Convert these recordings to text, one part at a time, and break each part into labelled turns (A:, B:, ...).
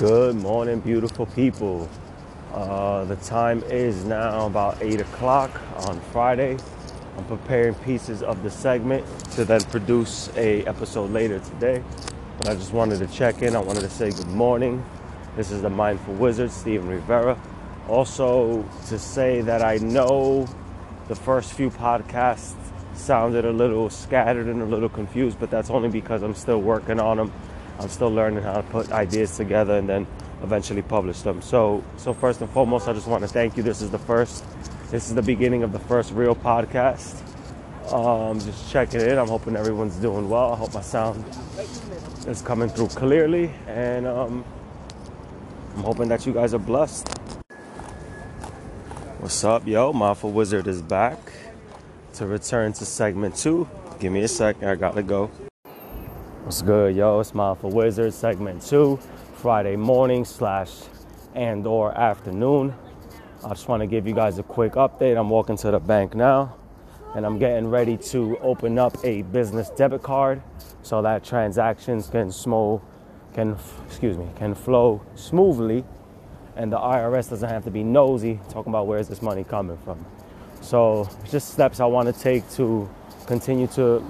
A: Good morning, beautiful people. Uh, the time is now about 8 o'clock on Friday. I'm preparing pieces of the segment to then produce a episode later today. But I just wanted to check in. I wanted to say good morning. This is the Mindful Wizard, Steven Rivera. Also, to say that I know the first few podcasts sounded a little scattered and a little confused, but that's only because I'm still working on them I'm still learning how to put ideas together and then eventually publish them. So, so first and foremost, I just want to thank you. This is the first, this is the beginning of the first real podcast. Um, just checking in. I'm hoping everyone's doing well. I hope my sound is coming through clearly, and um, I'm hoping that you guys are blessed. What's up, yo? Mindful Wizard is back to return to segment two. Give me a second. I gotta go. What's good, yo? It's for Wizard, segment two, Friday morning slash and or afternoon. I just want to give you guys a quick update. I'm walking to the bank now, and I'm getting ready to open up a business debit card so that transactions can smooth, can excuse me, can flow smoothly, and the IRS doesn't have to be nosy talking about where's this money coming from. So, just steps I want to take to continue to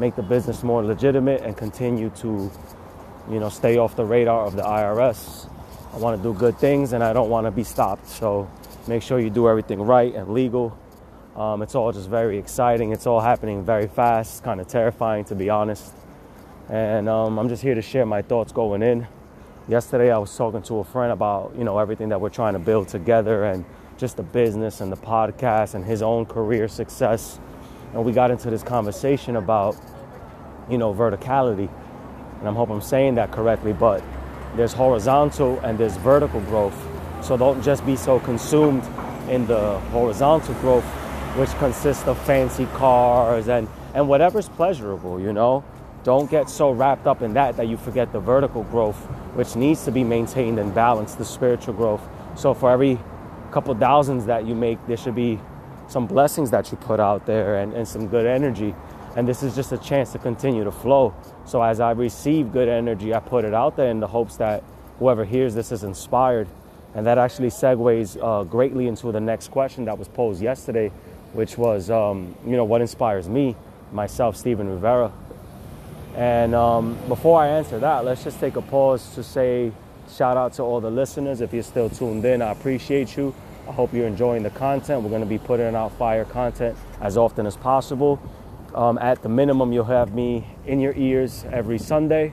A: make the business more legitimate and continue to, you know, stay off the radar of the IRS. I want to do good things and I don't want to be stopped. So make sure you do everything right and legal. Um, it's all just very exciting. It's all happening very fast, kind of terrifying to be honest. And um, I'm just here to share my thoughts going in. Yesterday, I was talking to a friend about you know everything that we're trying to build together and just the business and the podcast and his own career success. And we got into this conversation about you know, verticality. And I'm hope I'm saying that correctly, but there's horizontal and there's vertical growth. So don't just be so consumed in the horizontal growth, which consists of fancy cars and, and whatever's pleasurable, you know. Don't get so wrapped up in that that you forget the vertical growth, which needs to be maintained and balanced, the spiritual growth. So for every couple thousands that you make, there should be some blessings that you put out there and, and some good energy. And this is just a chance to continue to flow. So as I receive good energy, I put it out there in the hopes that whoever hears this is inspired. And that actually segues uh, greatly into the next question that was posed yesterday, which was, um, you know, what inspires me, myself, Steven Rivera. And um, before I answer that, let's just take a pause to say shout out to all the listeners. If you're still tuned in, I appreciate you. I hope you're enjoying the content. We're going to be putting out fire content as often as possible. Um, at the minimum, you'll have me in your ears every Sunday,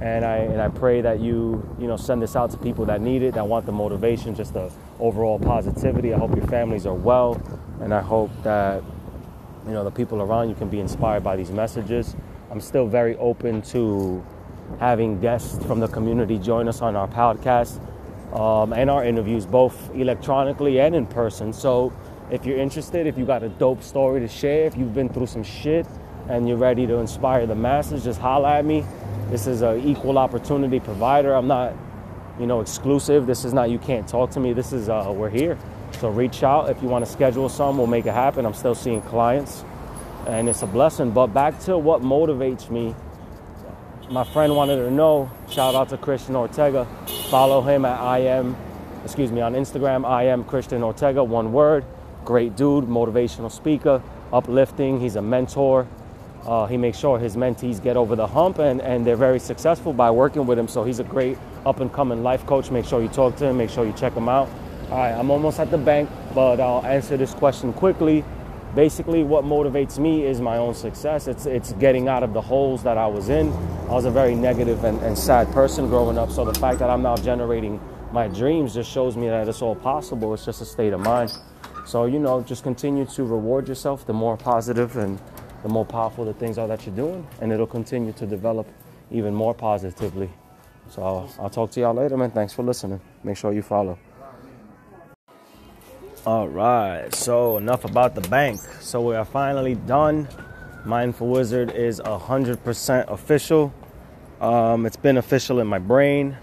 A: and I and I pray that you you know send this out to people that need it, that want the motivation, just the overall positivity. I hope your families are well, and I hope that you know the people around you can be inspired by these messages. I'm still very open to having guests from the community join us on our podcast um, and our interviews, both electronically and in person. So if you're interested, if you got a dope story to share, if you've been through some shit and you're ready to inspire the masses, just holla at me. This is an equal opportunity provider. I'm not, you know, exclusive. This is not you can't talk to me. This is uh, we're here. So reach out if you want to schedule some. We'll make it happen. I'm still seeing clients, and it's a blessing. But back to what motivates me. My friend wanted to know. Shout out to Christian Ortega. Follow him at I am, excuse me, on Instagram. I am Christian Ortega. One word. Great dude, motivational speaker, uplifting. He's a mentor. Uh, he makes sure his mentees get over the hump and, and they're very successful by working with him. So he's a great up and coming life coach. Make sure you talk to him, make sure you check him out. All right, I'm almost at the bank, but I'll answer this question quickly. Basically, what motivates me is my own success. It's, it's getting out of the holes that I was in. I was a very negative and, and sad person growing up. So the fact that I'm now generating my dreams just shows me that it's all possible. It's just a state of mind. So, you know, just continue to reward yourself. The more positive and the more powerful the things are that you're doing, and it'll continue to develop even more positively. So, I'll, talk to y'all later, man. Thanks for listening. Make sure you follow. All right, so enough about the bank. So, we are finally done. Mindful Wizard is 100% official. Um, it's been official in my brain,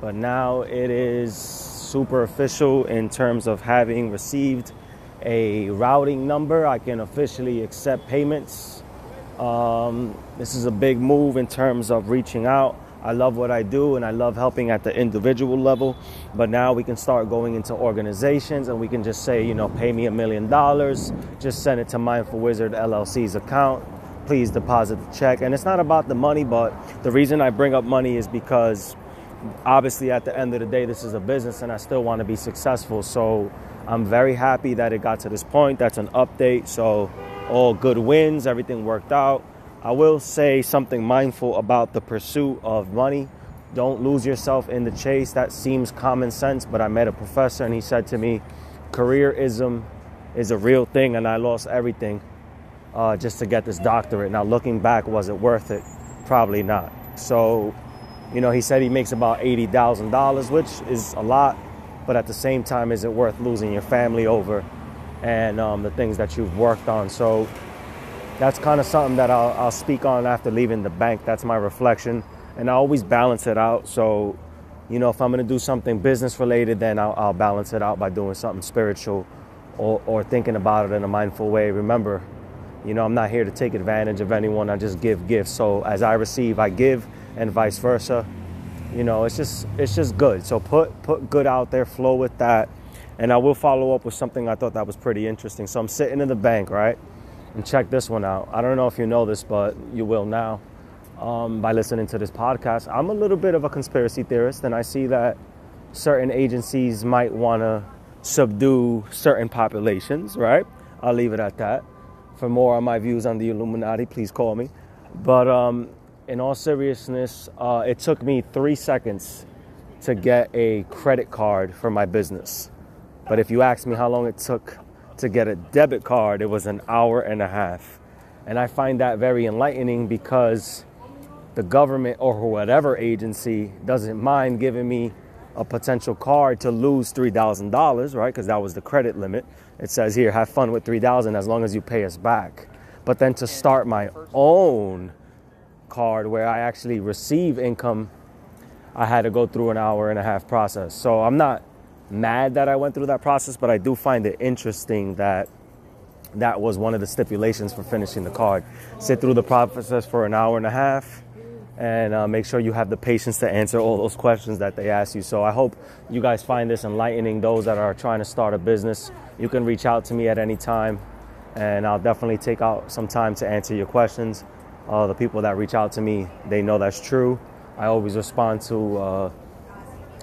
A: but now it is super official in terms of having received a routing number. I can officially accept payments. Um, this is a big move in terms of reaching out. I love what I do and I love helping at the individual level. But now we can start going into organizations and we can just say, you know, pay me a million dollars, just send it to Mindful Wizard LLC's account. Please deposit the check. And it's not about the money, but the reason I bring up money is because obviously at the end of the day, this is a business and I still want to be successful. So I'm very happy that it got to this point. That's an update. So all good wins, everything worked out. I will say something mindful about the pursuit of money. Don't lose yourself in the chase. That seems common sense, but I met a professor and he said to me, careerism is a real thing, and I lost everything uh, just to get this doctorate. Now, looking back, was it worth it? Probably not. So, you know, he said he makes about $80,000, which is a lot, but at the same time, is it worth losing your family over and um, the things that you've worked on? So, that's kind of something that I'll, I'll speak on after leaving the bank. That's my reflection. And I always balance it out. So, you know, if I'm going to do something business related, then I'll, I'll, balance it out by doing something spiritual or, or thinking about it in a mindful way. Remember, you know, I'm not here to take advantage of anyone. I just give gifts. So as I receive, I give, and vice versa. You know, it's just it's just good. So put put good out there, flow with that, and I will follow up with something I thought that was pretty interesting. So I'm sitting in the bank, right? And check this one out. I don't know if you know this, but you will now um, by listening to this podcast. I'm a little bit of a conspiracy theorist, and I see that certain agencies might want to subdue certain populations, right? I'll leave it at that. For more on my views on the Illuminati, please call me. But um, in all seriousness, uh, it took me three seconds to get a credit card for my business. But if you ask me how long it took to get a debit card, it was an hour and a half. And I find that very enlightening because the government or whatever agency doesn't mind giving me a potential card to lose $3,000, right? Because that was the credit limit. It says here, have fun with 3000 as long as you pay us back. But then to start my own card where I actually receive income, I had to go through an hour and a half process. So I'm not mad that I went through that process, but I do find it interesting that that was one of the stipulations for finishing the card. Sit through the process for an hour and a half and uh, make sure you have the patience to answer all those questions that they ask you. So I hope you guys find this enlightening. Those that are trying to start a business, you can reach out to me at any time, and I'll definitely take out some time to answer your questions. Uh, the people that reach out to me, they know that's true. I always respond to uh,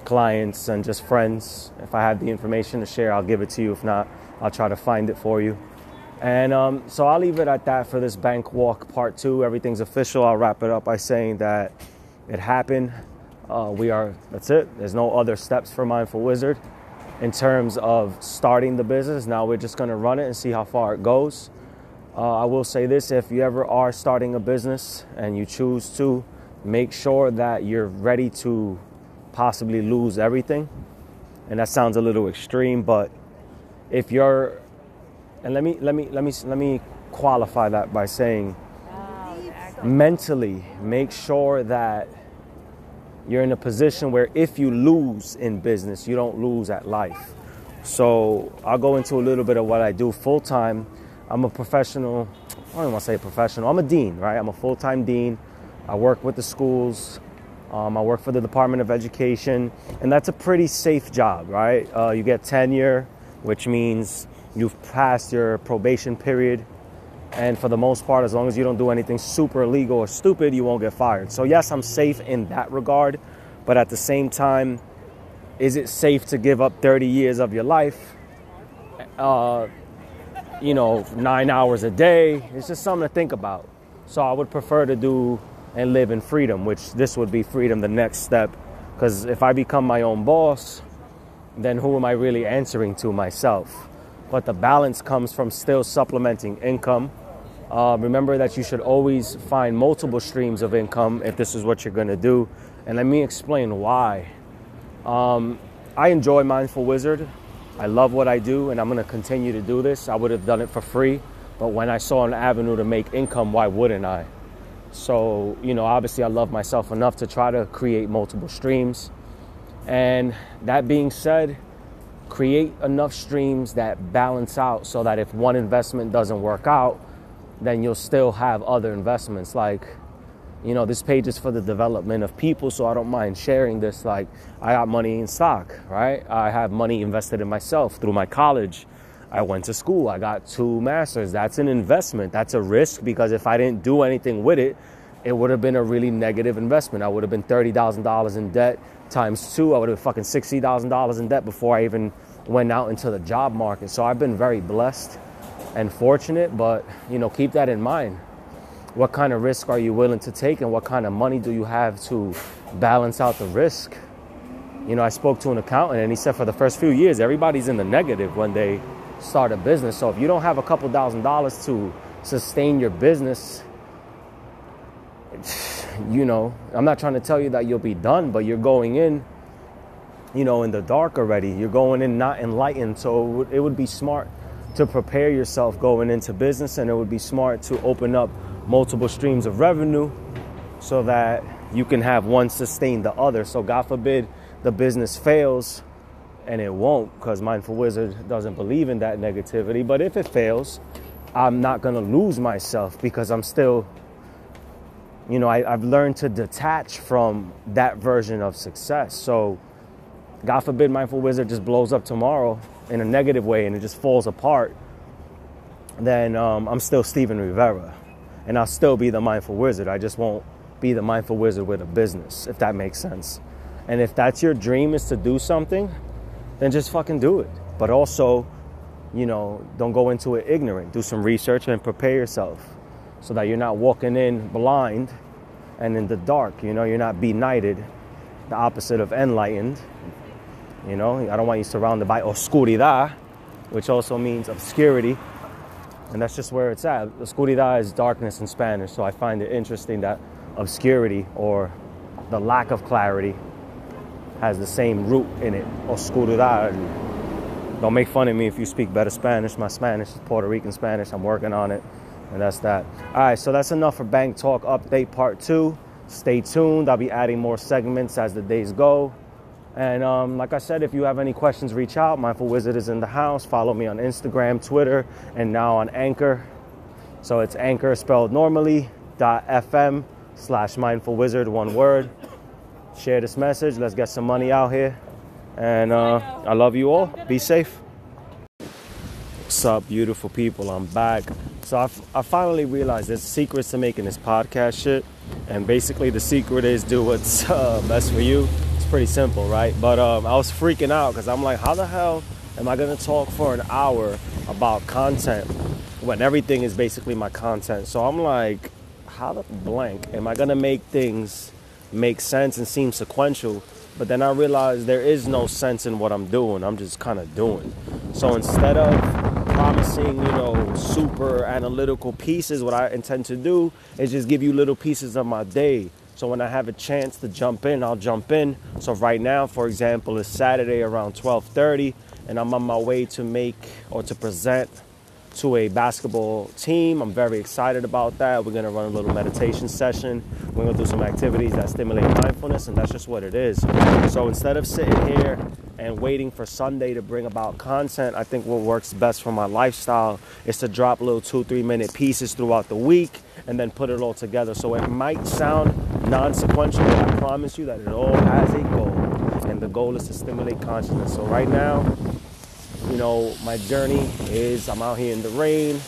A: clients and just friends. If I have the information to share, I'll give it to you. If not, I'll try to find it for you. And um, so I'll leave it at that for this bank walk part two. Everything's official. I'll wrap it up by saying that it happened. Uh, we are, that's it. There's no other steps for Mindful Wizard in terms of starting the business. Now we're just going to run it and see how far it goes. Uh, I will say this if you ever are starting a business and you choose to, make sure that you're ready to possibly lose everything. And that sounds a little extreme, but if you're and let me let me let me let me qualify that by saying mentally make sure that you're in a position where if you lose in business, you don't lose at life. So I'll go into a little bit of what I do full time. I'm a professional, I don't want to say professional, I'm a dean, right? I'm a full time dean. I work with the schools. Um, I work for the Department of Education, and that's a pretty safe job, right? Uh, you get tenure, which means you've passed your probation period, and for the most part, as long as you don't do anything super illegal or stupid, you won't get fired. So, yes, I'm safe in that regard, but at the same time, is it safe to give up 30 years of your life? Uh, you know, nine hours a day. It's just something to think about. So, I would prefer to do and live in freedom, which this would be freedom, the next step. Because if I become my own boss, then who am I really answering to myself? But the balance comes from still supplementing income. Uh, remember that you should always find multiple streams of income if this is what you're going to do. And let me explain why. Um, I enjoy Mindful Wizard. I love what I do, and I'm going to continue to do this. I would have done it for free, but when I saw an avenue to make income, why wouldn't I? So, you know, obviously I love myself enough to try to create multiple streams. And that being said, create enough streams that balance out so that if one investment doesn't work out, then you'll still have other investments. Like, you know, this page is for the development of people, so I don't mind sharing this. Like, I got money in stock, right? I have money invested in myself through my college. I went to school. I got two masters. That's an investment. That's a risk because if I didn't do anything with it, it would have been a really negative investment. I would have been $30,000 in debt times two. I would have been fucking $60,000 in debt before I even went out into the job market. So I've been very blessed and fortunate, but you know, keep that in mind. What kind of risk are you willing to take and what kind of money do you have to balance out the risk? You know, I spoke to an accountant and he said for the first few years, everybody's in the negative when they start a business. So if you don't have a couple thousand dollars to sustain your business, you know, I'm not trying to tell you that you'll be done, but you're going in, you know, in the dark already. You're going in not enlightened. So it would, be smart to prepare yourself going into business, and it would be smart to open up multiple streams of revenue so that you can have one sustain the other. So, God forbid the business fails, and it won't because Mindful Wizard doesn't believe in that negativity. But if it fails, I'm not going to lose myself because I'm still, you know, I, have learned to detach from that version of success. So, God forbid Mindful Wizard just blows up tomorrow in a negative way and it just falls apart, then um, I'm still Steven Rivera. And I'll still be the Mindful Wizard. I just won't be the Mindful Wizard with a business, if that makes sense. And if that's your dream is to do something, then just fucking do it. But also, you know, don't go into it ignorant. Do some research and prepare yourself so that you're not walking in blind and in the dark. You know, you're not benighted, the opposite of enlightened. You know, I don't want you surrounded by oscuridad, which also means obscurity. And that's just where it's at. Oscuridad is darkness in Spanish, so I find it interesting that obscurity or the lack of clarity has the same root in it, oscuridad. Don't make fun of me if you speak better Spanish. My Spanish is Puerto Rican Spanish. I'm working on it. And that's that. All right, so that's enough for Bank Talk Update Part 2. Stay tuned. I'll be adding more segments as the days go. And um, like I said, if you have any questions, reach out. Mindful Wizard is in the house. Follow me on Instagram, Twitter, and now on Anchor. So it's Anchor spelled normally, dot FM slash Mindful Wizard, one word share this message. Let's get some money out here. And uh, I love you all. Be safe. What's up, beautiful people? I'm back. So I, I finally realized there's secrets to making this podcast shit. And basically, the secret is do what's uh, best for you. Pretty simple, right? But um, I was freaking out because I'm like, how the hell am I to talk for an hour about content when everything is basically my content? So I'm like, how the blank am I to make things make sense and seem sequential. But then I realized there is no sense in what I'm doing. I'm just kind of doing. So instead of promising, you know, super analytical pieces, what I intend to do is just give you little pieces of my day. So when I have a chance to jump in, I'll jump in. So right now, for example, it's Saturday around 12:30 and I'm on my way to make or to present to a basketball team. I'm very excited about that. We're to run a little meditation session. We're to do some activities that stimulate mindfulness, and that's just what it is. So instead of sitting here and waiting for Sunday to bring about content, I think what works best for my lifestyle is to drop little two, three minute pieces throughout the week and then put it all together. So it might sound non sequential, but I promise you that it all has a goal. And the goal is to stimulate consciousness. So right now, you know, my journey is I'm out here in the rain,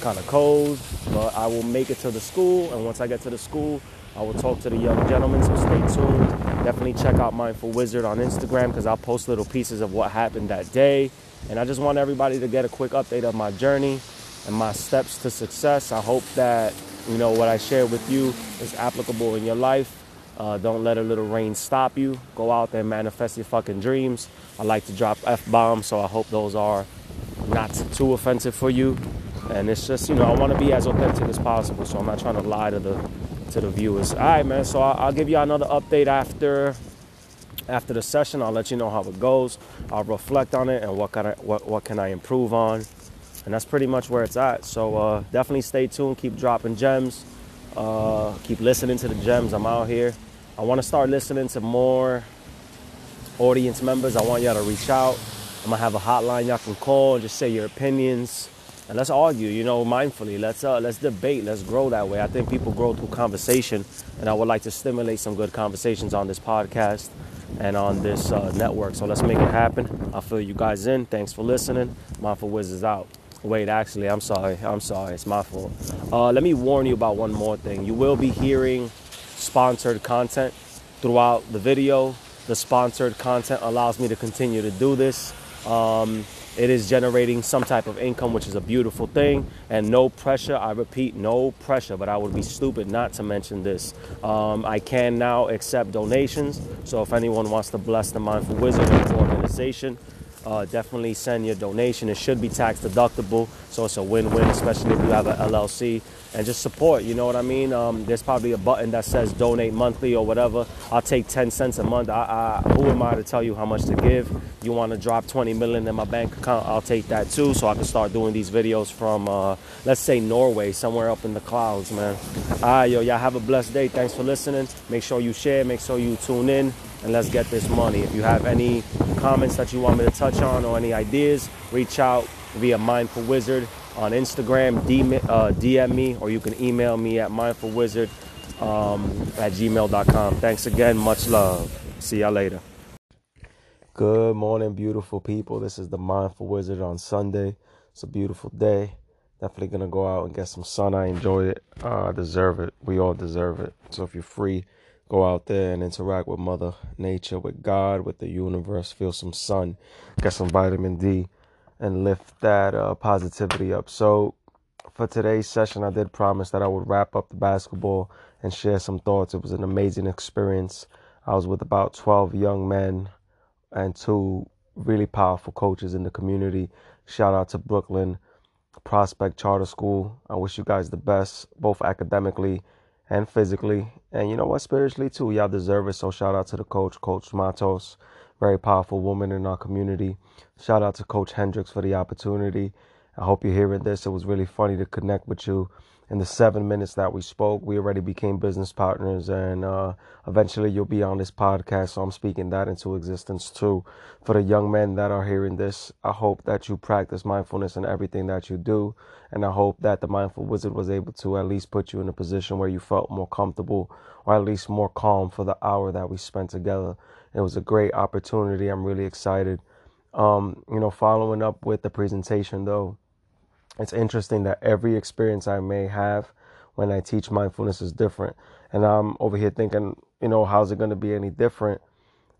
A: kind of cold, but I will make it to the school. And once I get to the school, I will talk to the young gentlemen. So stay tuned. Definitely check out Mindful Wizard on Instagram because I'll post little pieces of what happened that day. And I just want everybody to get a quick update of my journey and my steps to success. I hope that, you know, what I share with you is applicable in your life. Uh, don't let a little rain stop you. Go out there and manifest your fucking dreams. I like to drop F bombs, so I hope those are not too offensive for you. And it's just, you know, I want to be as authentic as possible, so I'm not trying to lie to the to the viewers. All right, man. So I'll, I'll give you another update after after the session. I'll let you know how it goes. I'll reflect on it and what can I what what can I improve on. And that's pretty much where it's at. So uh, definitely stay tuned. Keep dropping gems. Uh, keep listening to the gems. I'm out here. I want to start listening to more audience members. I want y'all to reach out. I'm gonna have a hotline y'all can call and just say your opinions. and let's argue, you know, mindfully. Let's uh, let's debate. Let's grow that way. I think people grow through conversation, and I would like to stimulate some good conversations on this podcast and on this uh, network. So let's make it happen. I'll fill you guys in. Thanks for listening. Mindful Wizards out. Wait, actually, I'm sorry. I'm sorry. It's my fault. Uh, let me warn you about one more thing. You will be hearing sponsored content throughout the video. The sponsored content allows me to continue to do this. Um, it is generating some type of income, which is a beautiful thing, and no pressure. I repeat, no pressure, but I would be stupid not to mention this. Um, I can now accept donations, so if anyone wants to bless the Mindful Wizard organization, uh, definitely send your donation. It should be tax deductible, so it's a win-win, especially if you have an LLC. And just support, you know what I mean? Um, there's probably a button that says donate monthly or whatever. I'll take 10 cents a month. I, I, who am I to tell you how much to give? You want to drop 20 million in my bank account? I'll take that too, so I can start doing these videos from, uh, let's say, Norway, somewhere up in the clouds, man. All right, yo, y'all have a blessed day. Thanks for listening. Make sure you share. Make sure you tune in and let's get this money. If you have any comments that you want me to touch on or any ideas, reach out via Mindful Wizard on Instagram, DM, uh, me, or you can email me at mindfulwizard um, at gmail.com. Thanks again. Much love. See y'all later. Good morning, beautiful people. This is the Mindful Wizard on Sunday. It's a beautiful day. Definitely gonna go out and get some sun. I enjoy it. Uh, I deserve it. We all deserve it. So if you're free, go out there and interact with Mother Nature, with God, with the universe, feel some sun, get some vitamin D, and lift that uh, positivity up. So, for today's session, I did promise that I would wrap up the basketball and share some thoughts. It was an amazing experience. I was with about 12 young men and two really powerful coaches in the community. Shout out to Brooklyn Prospect Charter School. I wish you guys the best, both academically and physically. And you know what, spiritually too. Y'all deserve it. So shout out to the coach, Coach Matos, very powerful woman in our community. Shout out to Coach Hendricks for the opportunity. I hope you're hearing this. It was really funny to connect with you in the seven minutes that we spoke, we already became business partners, and uh, eventually you'll be on this podcast. So I'm speaking that into existence too. For the young men that are hearing this, I hope that you practice mindfulness in everything that you do, and I hope that the Mindful Wizard was able to at least put you in a position where you felt more comfortable, or at least more calm for the hour that we spent together. It was a great opportunity. I'm really excited. Um, you know, following up with the presentation though it's interesting that every experience I may have when I teach mindfulness is different. And I'm over here thinking, you know, how's it going to be any different?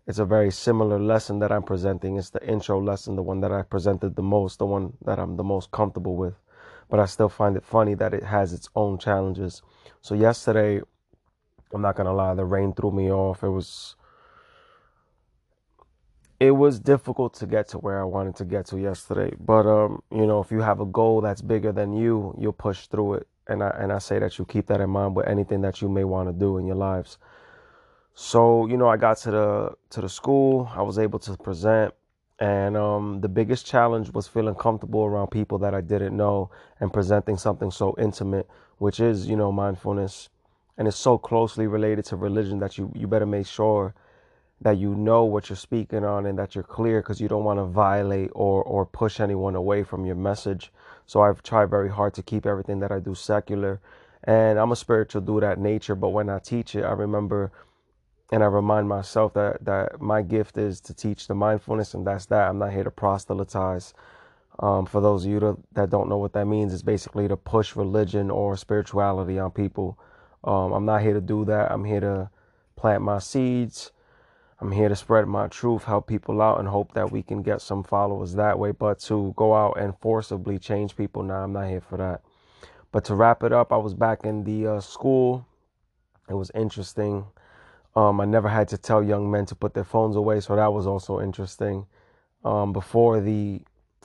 A: It's a very similar lesson that I'm presenting. It's the intro lesson, the one that I presented the most, the one that I'm the most comfortable with. But I still find it funny that it has its own challenges. So, yesterday, I'm not going to lie, the rain threw me off. It was it was difficult to get to where I wanted to get to yesterday. But um, you know, if you have a goal that's bigger than you, you'll push through it. And I and I say that you keep that in mind with anything that you may want to do in your lives. So, you know, I got to the to the school, I was able to present and um, the biggest challenge was feeling comfortable around people that I didn't know and presenting something so intimate, which is, you know, mindfulness. And it's so closely related to religion that you, you better make sure that you know what you're speaking on and that you're clear because you don't want to violate or or push anyone away from your message. So I've tried very hard to keep everything that I do secular. And I'm a spiritual dude at nature, but when I teach it, I remember and I remind myself that that my gift is to teach the mindfulness, and that's that. I'm not here to proselytize. Um, for those of you to, that don't know what that means, it's basically to push religion or spirituality on people. Um, I'm not here to do that. I'm here to plant my seeds I'm here to spread my truth, help people out, and hope that we can get some followers that way. But to go out and forcibly change people, nah, I'm not here for that. But to wrap it up, I was back in the uh, school. It was interesting. Um, I never had to tell young men to put their phones away, so that was also interesting. Um, before the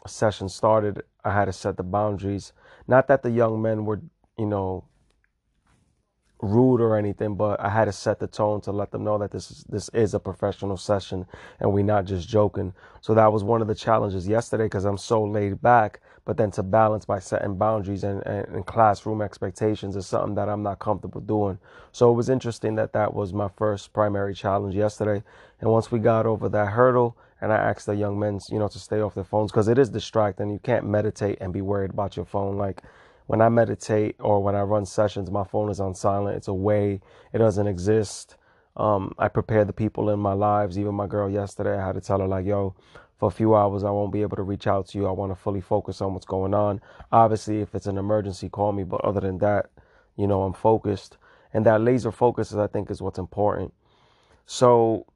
A: session started, I had to set the boundaries. Not that the young men were, you know, rude or anything, but I had to set the tone to let them know that this is this is a professional session and we're not just joking. So that was one of the challenges yesterday because I'm so laid back, but then to balance by setting boundaries and, and, and, classroom expectations is something that I'm not comfortable doing. So it was interesting that that was my first primary challenge yesterday. And once we got over that hurdle and I asked the young men, you know, to stay off their phones because it is distracting. You can't meditate and be worried about your phone. Like when I meditate or when I run sessions, my phone is on silent. It's away. It doesn't exist. Um, I prepare the people in my lives. Even my girl yesterday, I had to tell her like, "Yo, for a few hours, I won't be able to reach out to you. I want to fully focus on what's going on. Obviously, if it's an emergency, call me. But other than that, you know, I'm focused, and that laser focus is, I think, is what's important. So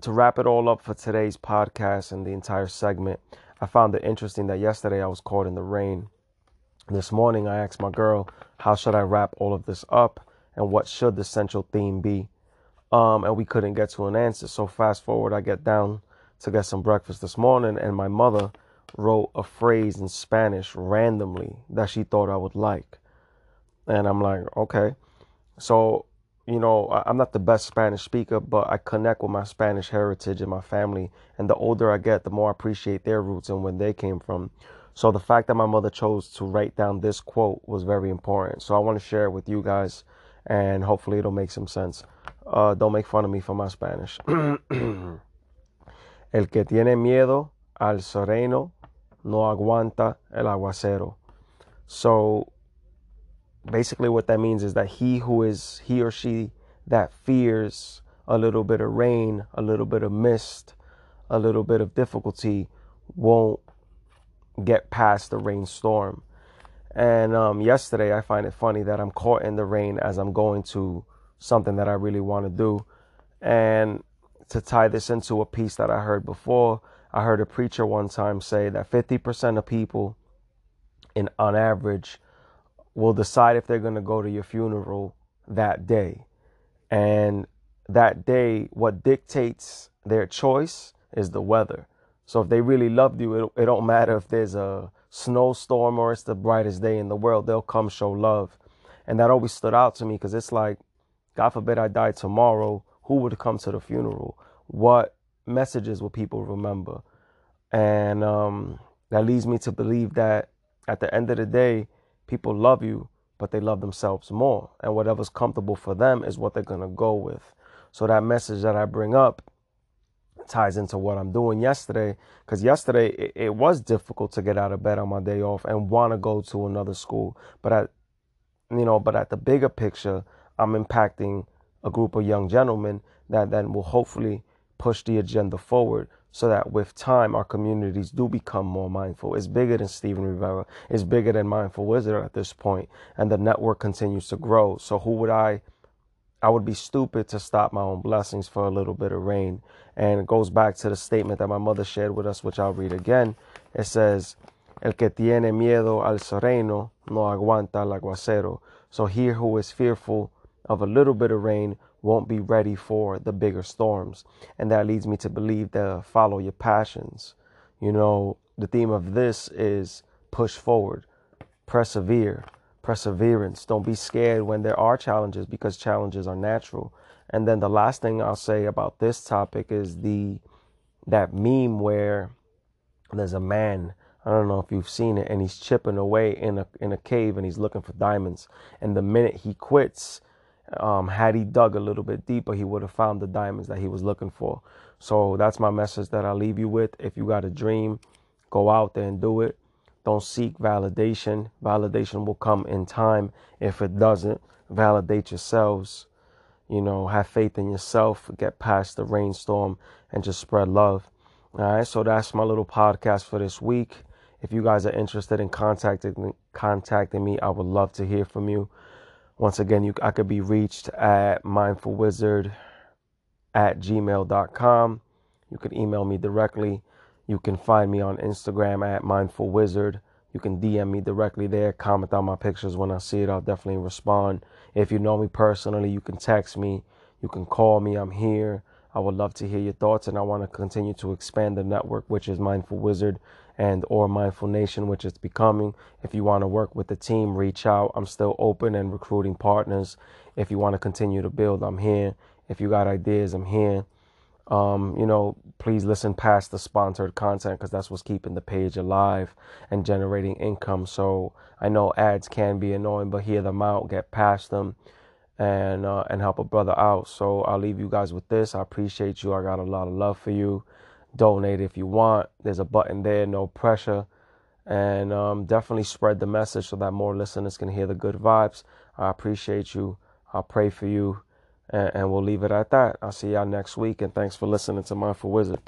A: to wrap it all up for today's podcast and the entire segment, I found it interesting that yesterday I was caught in the rain. This morning I asked my girl, how should I wrap all of this up and what should the central theme be? Um, and we couldn't get to an answer. So fast forward, I get down to get some breakfast this morning and my mother wrote a phrase in Spanish randomly that she thought I would like. And I'm like, okay. So you know, I'm not the best Spanish speaker, but I connect with my Spanish heritage and my family. And the older I get, the more I appreciate their roots and where they came from. So the fact that my mother chose to write down this quote was very important. So I want to share it with you guys, and hopefully it'll make some sense. Uh, don't make fun of me for my Spanish. el que tiene miedo al sereno no aguanta el aguacero. So basically what that means is that he who is he or she that fears a little bit of rain, a little bit of mist, a little bit of difficulty won't get past the rainstorm. And um, yesterday, I find it funny that I'm caught in the rain as I'm going to something that I really want to do. And to tie this into a piece that I heard before, I heard a preacher one time say that 50% of people, in on average, will decide if they're going to go to your funeral that day. And that day, what dictates their choice is the weather. So if they really loved you, it, it don't matter if there's a snowstorm or it's the brightest day in the world, they'll come show love. And that always stood out to me because it's like, God forbid I die tomorrow, who would come to the funeral? What messages will people remember? And um, that leads me to believe that at the end of the day, people love you, but they love themselves more. And whatever's comfortable for them is what they're going to go with. So that message that I bring up ties into what I'm doing yesterday. Because yesterday it, it, was difficult to get out of bed on my day off and want to go to another school. But at, you know, but at the bigger picture, I'm impacting a group of young gentlemen that then will hopefully push the agenda forward so that with time our communities do become more mindful. It's bigger than Steven Rivera. It's bigger than Mindful Wizard at this point, and the network continues to grow. So who would I? I would be stupid to stop my own blessings for a little bit of rain. And it goes back to the statement that my mother shared with us, which I'll read again. It says, El que tiene miedo al sereno no aguanta el aguacero. So he who is fearful of a little bit of rain won't be ready for the bigger storms. And that leads me to believe that follow your passions. You know, the theme of this is push forward, persevere, perseverance. Don't be scared when there are challenges because challenges are natural. And then the last thing I'll say about this topic is the that meme where there's a man I don't know if you've seen it, and he's chipping away in a in a cave and he's looking for diamonds. And the minute he quits, um, had he dug a little bit deeper, he would have found the diamonds that he was looking for. So that's my message that I leave you with. If you got a dream, go out there and do it. Don't seek validation. Validation will come in time. If it doesn't, validate yourselves. You know, have faith in yourself, get past the rainstorm, and just spread love. All right, so that's my little podcast for this week. If you guys are interested in contacting contacting me, I would love to hear from you. Once again, you, I could be reached at mindfulwizard at gmail.com. You could email me directly. You can find me on Instagram at Mindful Wizard. You can DM me directly there, comment on my pictures when I see it. I'll definitely respond. If you know me personally, you can text me. You can call me. I'm here. I would love to hear your thoughts, and I want to continue to expand the network, which is Mindful Wizard and or Mindful Nation, which it's becoming. If you want to work with the team, reach out. I'm still open and recruiting partners. If you want to continue to build, I'm here. If you got ideas, I'm here. Um, you know, please listen past the sponsored content because that's what's keeping the page alive and generating income. So I know ads can be annoying, but hear them out, get past them and uh, and help a brother out. So I'll leave you guys with this. I appreciate you. I got a lot of love for you, donate if you want. There's a button there, no pressure. And um, definitely spread the message so that more listeners can hear the good vibes. I appreciate you. I'll pray for you. And, and we'll leave it at that. I'll see y'all next week. And thanks for listening to Mindful Wizard.